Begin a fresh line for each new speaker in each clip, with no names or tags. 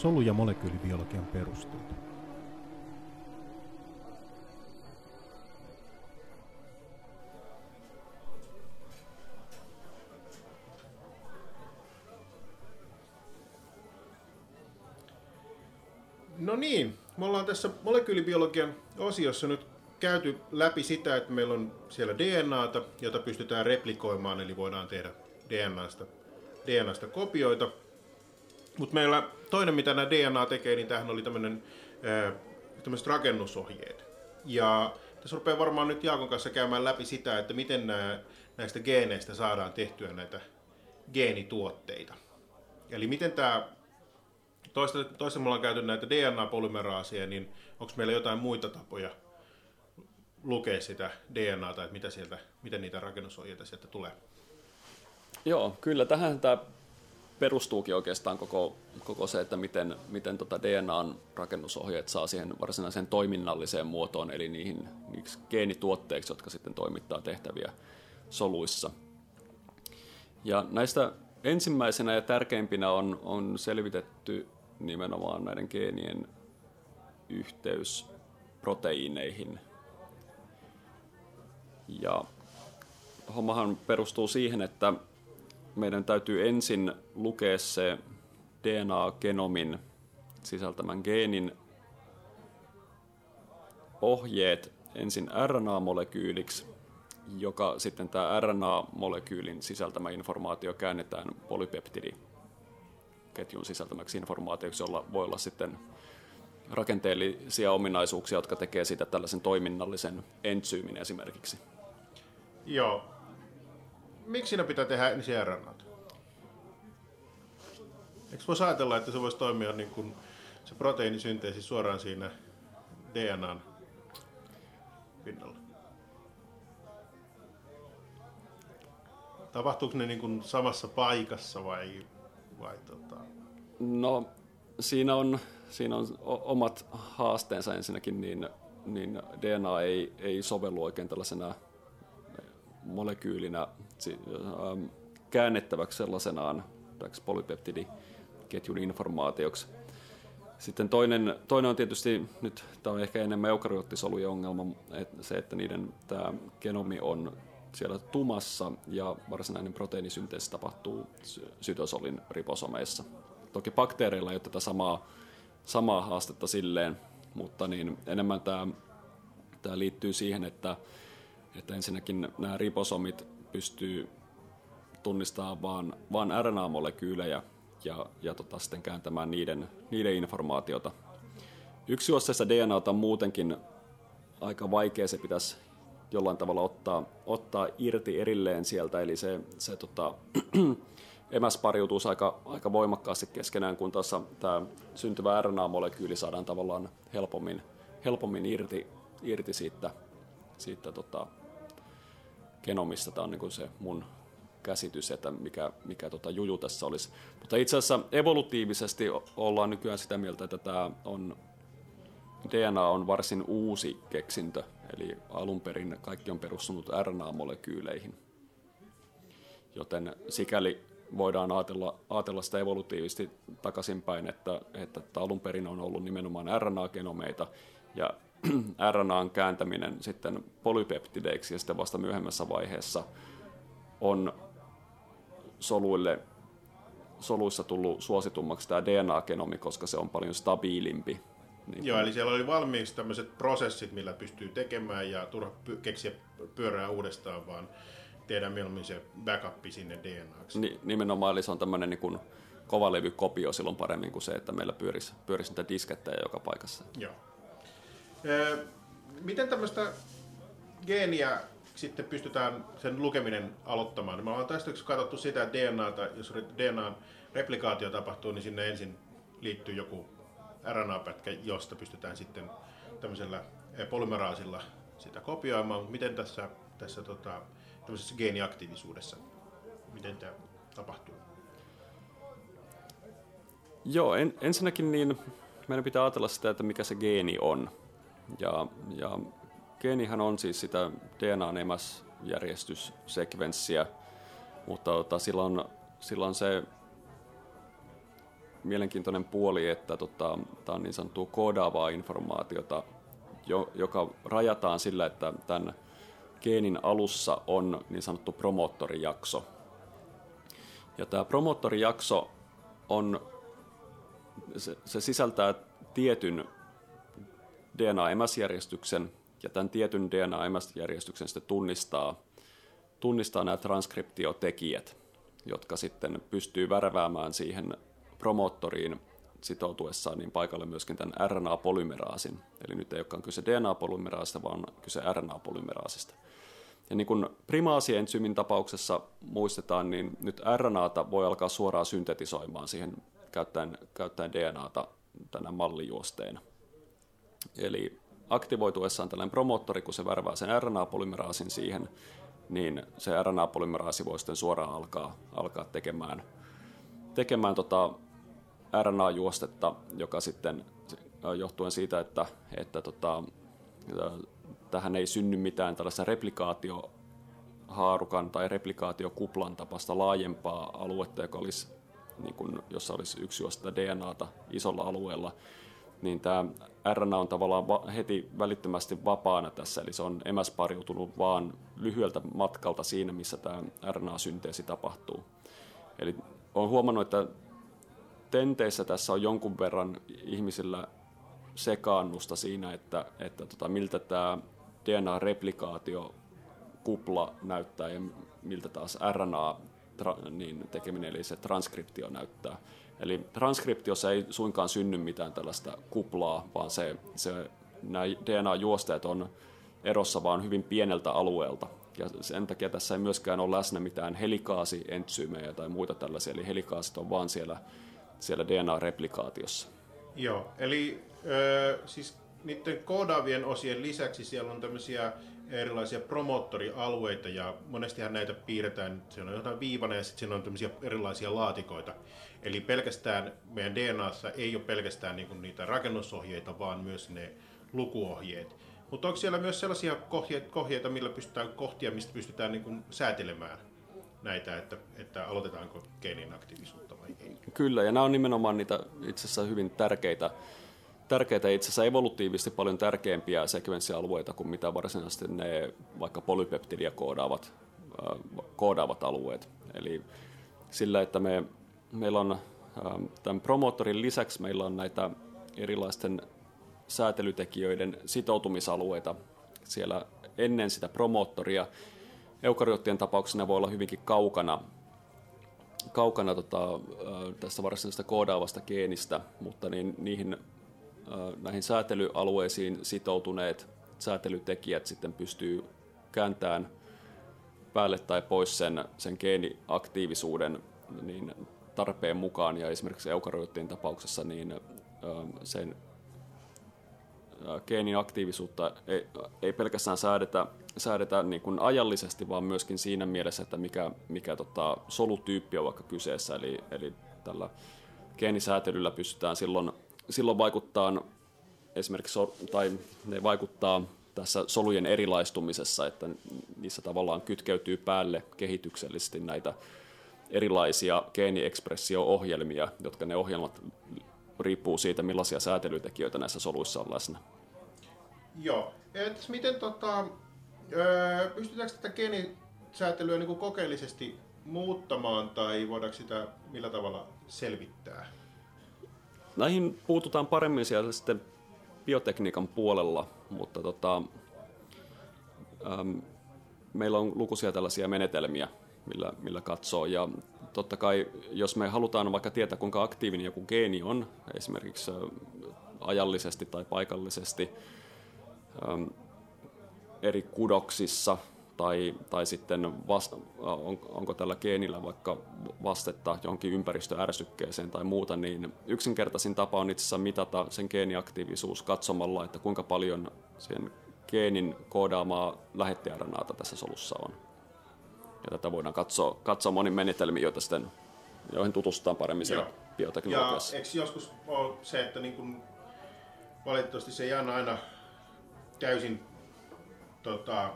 solu- ja molekyylibiologian perusteita.
No niin, me ollaan tässä molekyylibiologian osiossa nyt käyty läpi sitä, että meillä on siellä DNAta, jota pystytään replikoimaan, eli voidaan tehdä DNAsta, DNAsta kopioita. Mutta meillä toinen, mitä nämä DNA tekee, niin tähän oli tämmöinen tämmöiset rakennusohjeet. Ja tässä rupeaa varmaan nyt Jaakon kanssa käymään läpi sitä, että miten nämä, näistä geeneistä saadaan tehtyä näitä geenituotteita. Eli miten tämä toista, toista me ollaan käyty näitä DNA-polymeraasia, niin onko meillä jotain muita tapoja lukea sitä DNAta, että mitä sieltä, miten niitä rakennusohjeita sieltä tulee?
Joo, kyllä tähän tämä perustuukin oikeastaan koko, koko se, että miten, miten tota DNAn rakennusohjeet saa siihen varsinaiseen toiminnalliseen muotoon, eli niihin geenituotteiksi, jotka sitten toimittaa tehtäviä soluissa. Ja näistä ensimmäisenä ja tärkeimpinä on, on selvitetty nimenomaan näiden geenien yhteys proteiineihin. Ja hommahan perustuu siihen, että meidän täytyy ensin lukea se DNA-genomin sisältämän geenin ohjeet ensin RNA-molekyyliksi, joka sitten tämä RNA-molekyylin sisältämä informaatio käännetään polypeptidiketjun sisältämäksi informaatioksi, jolla voi olla sitten rakenteellisia ominaisuuksia, jotka tekee siitä tällaisen toiminnallisen entsyymin esimerkiksi.
Joo, miksi siinä pitää tehdä ensin RNA? Eikö voisi ajatella, että se voisi toimia niin kuin se proteiinisynteesi suoraan siinä DNAn pinnalla? Tapahtuuko ne niin kuin samassa paikassa vai, vai tota...
No, siinä on, siinä on omat haasteensa ensinnäkin, niin, niin DNA ei, ei sovellu oikein tällaisena molekyylinä ähm, käännettäväksi sellaisenaan täksi polypeptidiketjun informaatioksi. Sitten toinen, toinen on tietysti, nyt tämä on ehkä enemmän eukaryoottisolujen ongelma, että se, että niiden tämä genomi on siellä tumassa ja varsinainen proteiinisynteesi tapahtuu sytosolin riposomeissa. Toki bakteereilla ei ole tätä samaa, samaa haastetta silleen, mutta niin enemmän tämä, tämä liittyy siihen, että että ensinnäkin nämä riposomit pystyy tunnistamaan vain, vain RNA-molekyylejä ja, ja tota, sitten kääntämään niiden, niiden informaatiota. Yksi osassa DNAta on muutenkin aika vaikea, se pitäisi jollain tavalla ottaa, ottaa irti erilleen sieltä, eli se, se tota, emäs pariutuu aika, aika voimakkaasti keskenään, kun tuossa tämä syntyvä RNA-molekyyli saadaan tavallaan helpommin, helpommin irti, irti siitä, siitä tota, genomista. Tämä on niin kuin se mun käsitys, että mikä, mikä tota juju tässä olisi. Mutta itse asiassa evolutiivisesti ollaan nykyään sitä mieltä, että tämä on, DNA on varsin uusi keksintö, eli alun perin kaikki on perustunut RNA-molekyyleihin. Joten sikäli voidaan ajatella, ajatella sitä evolutiivisesti takaisinpäin, että, että alun perin on ollut nimenomaan RNA-genomeita, ja RNAn kääntäminen sitten polypeptideiksi ja sitten vasta myöhemmässä vaiheessa on soluille, soluissa tullut suositummaksi tämä DNA-genomi, koska se on paljon stabiilimpi.
Niin Joo, eli siellä oli valmiiksi tämmöiset prosessit, millä pystyy tekemään ja turha keksiä pyörää uudestaan, vaan tehdään mieluummin se backup sinne DNAksi.
Ni, nimenomaan, eli se on tämmöinen niin kuin kovalevykopio silloin paremmin kuin se, että meillä pyörisi, pyörisi niitä diskettejä joka paikassa.
Joo. Miten tämmöistä geeniä sitten pystytään sen lukeminen aloittamaan? Me ollaan tästä katsottu sitä, että DNAta, jos DNAn replikaatio tapahtuu, niin sinne ensin liittyy joku RNA-pätkä, josta pystytään sitten tämmöisellä polymeraasilla sitä kopioimaan. Miten tässä, tässä tota, tämmöisessä geeniaktiivisuudessa, miten tämä tapahtuu?
Joo, en, ensinnäkin niin meidän pitää ajatella sitä, että mikä se geeni on. Ja, ja geenihän on siis sitä DNA-emäsjärjestyssekvenssiä, mutta tota, sillä, on, sillä on se mielenkiintoinen puoli, että tota, tämä on niin sanottua koodaavaa informaatiota, jo, joka rajataan sillä, että tämän geenin alussa on niin sanottu promoottorijakso. Ja tämä promoottorijakso on, se, se sisältää tietyn DNA-emäsjärjestyksen, ja tämän tietyn DNA-emäsjärjestyksen sitten tunnistaa, tunnistaa nämä transkriptiotekijät, jotka sitten pystyy värväämään siihen promoottoriin sitoutuessaan niin paikalle myöskin tämän RNA-polymeraasin. Eli nyt ei olekaan kyse DNA-polymeraasista, vaan kyse RNA-polymeraasista. Ja niin kuin primaasientsyymin tapauksessa muistetaan, niin nyt RNAta voi alkaa suoraan syntetisoimaan siihen käyttäen, käyttäen DNAta tänä mallijuosteena. Eli aktivoituessaan tällainen promoottori, kun se värvää sen RNA-polymeraasin siihen, niin se RNA-polymeraasi voi sitten suoraan alkaa, alkaa tekemään, tekemään tota RNA-juostetta, joka sitten johtuen siitä, että, että tota, tähän ei synny mitään tällaista replikaatiohaarukan tai replikaatiokuplan tapasta laajempaa aluetta, joka olisi, niin kuin, jossa olisi yksi juosta DNAta isolla alueella, niin tämä RNA on tavallaan heti välittömästi vapaana tässä, eli se on emäspariutunut vaan lyhyeltä matkalta siinä, missä tämä RNA-synteesi tapahtuu. Eli olen huomannut, että tenteissä tässä on jonkun verran ihmisillä sekaannusta siinä, että, että tota, miltä tämä DNA-replikaatio kupla näyttää ja miltä taas RNA niin tekeminen, eli se transkriptio näyttää. Eli transkriptiossa ei suinkaan synny mitään tällaista kuplaa, vaan se, se, nämä DNA-juosteet on erossa vaan hyvin pieneltä alueelta. Ja sen takia tässä ei myöskään ole läsnä mitään helikaasientsyymejä tai muita tällaisia, eli helikaasit on vaan siellä, siellä DNA-replikaatiossa.
Joo, eli äh, siis niiden koodaavien osien lisäksi siellä on tämmöisiä erilaisia promoottorialueita ja monestihan näitä piirretään, se on jotain viivana ja sitten siinä on tämmöisiä erilaisia laatikoita. Eli pelkästään meidän DNAssa ei ole pelkästään niinku niitä rakennusohjeita, vaan myös ne lukuohjeet. Mutta onko siellä myös sellaisia kohjeita, millä pystytään kohtia, mistä pystytään niinku säätelemään näitä, että, että aloitetaanko geenin aktiivisuutta vai ei?
Kyllä, ja nämä on nimenomaan niitä itse asiassa hyvin tärkeitä tärkeitä itse asiassa evolutiivisesti paljon tärkeämpiä sekvenssialueita kuin mitä varsinaisesti ne vaikka polypeptidia koodaavat, äh, koodaavat alueet. Eli sillä, että me, meillä on ähm, tämän promoottorin lisäksi meillä on näitä erilaisten säätelytekijöiden sitoutumisalueita siellä ennen sitä promoottoria. Eukaryoottien tapauksessa ne voi olla hyvinkin kaukana, kaukana tota, äh, tästä varsinaisesta koodaavasta geenistä, mutta niin, niihin näihin säätelyalueisiin sitoutuneet säätelytekijät sitten pystyy kääntämään päälle tai pois sen, sen geeniaktiivisuuden niin tarpeen mukaan ja esimerkiksi eukaryoottien tapauksessa niin sen geenin aktiivisuutta ei, ei pelkästään säädetä, säädetä niin kuin ajallisesti, vaan myöskin siinä mielessä, että mikä, mikä tota, solutyyppi on vaikka kyseessä. Eli, eli tällä geenisäätelyllä pystytään silloin silloin vaikuttaa esimerkiksi, tai ne vaikuttaa tässä solujen erilaistumisessa, että niissä tavallaan kytkeytyy päälle kehityksellisesti näitä erilaisia geeniekspressio-ohjelmia, jotka ne ohjelmat riippuu siitä, millaisia säätelytekijöitä näissä soluissa on läsnä.
Joo. Et miten tota, pystytäänkö tätä geenisäätelyä niin kokeellisesti muuttamaan tai voidaanko sitä millä tavalla selvittää?
Näihin puututaan paremmin siellä sitten biotekniikan puolella, mutta tota, äm, meillä on lukuisia tällaisia menetelmiä, millä, millä katsoo. Ja totta kai, jos me halutaan vaikka tietää, kuinka aktiivinen joku geeni on, esimerkiksi ajallisesti tai paikallisesti äm, eri kudoksissa – tai, tai sitten vasta, on, onko tällä geenillä vaikka vastetta johonkin ympäristöärsykkeeseen tai muuta, niin yksinkertaisin tapa on itse asiassa mitata sen geeniaktiivisuus katsomalla, että kuinka paljon sen geenin koodaamaa lähettiäranaata tässä solussa on. Ja tätä voidaan katsoa, katsoa monin menetelmiin, joita sitten, joihin tutustutaan paremmin siellä bioteknologiassa.
Ja eikö joskus ole se, että niin kun, valitettavasti se ei aina täysin tota,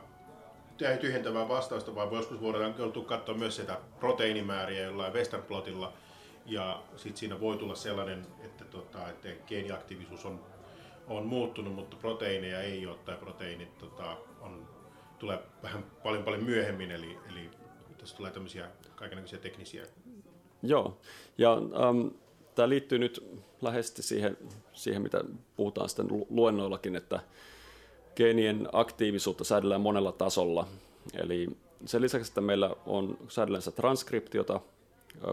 tyhjentävää vastausta, vaan joskus voidaan joutua katsoa myös sitä proteiinimääriä jollain Westerplotilla. Ja sitten siinä voi tulla sellainen, että, tota, geeniaktiivisuus on, on muuttunut, mutta proteiineja ei ole, tai proteiinit tota, on, tulee vähän paljon paljon myöhemmin, eli, eli tässä tulee tämmöisiä kaikenlaisia teknisiä.
Joo, ja um, tämä liittyy nyt läheisesti siihen, siihen, mitä puhutaan sitten luennoillakin, että geenien aktiivisuutta säädellään monella tasolla. Eli sen lisäksi, että meillä on säädellään transkriptiota,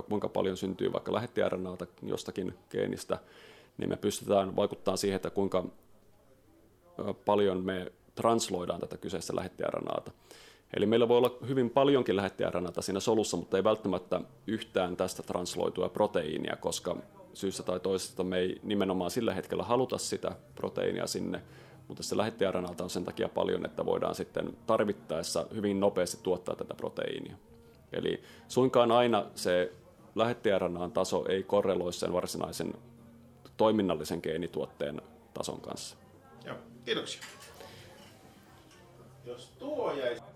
kuinka paljon syntyy vaikka lähetti jostakin geenistä, niin me pystytään vaikuttamaan siihen, että kuinka paljon me transloidaan tätä kyseistä lähetti Eli meillä voi olla hyvin paljonkin lähetti siinä solussa, mutta ei välttämättä yhtään tästä transloitua proteiinia, koska syystä tai toisesta me ei nimenomaan sillä hetkellä haluta sitä proteiinia sinne, mutta se lähettiarnalta on sen takia paljon, että voidaan sitten tarvittaessa hyvin nopeasti tuottaa tätä proteiinia. Eli suinkaan aina se lähettiarnaan taso ei korreloi sen varsinaisen toiminnallisen geenituotteen tason kanssa.
Joo, kiitoksia. Jos tuo jäi...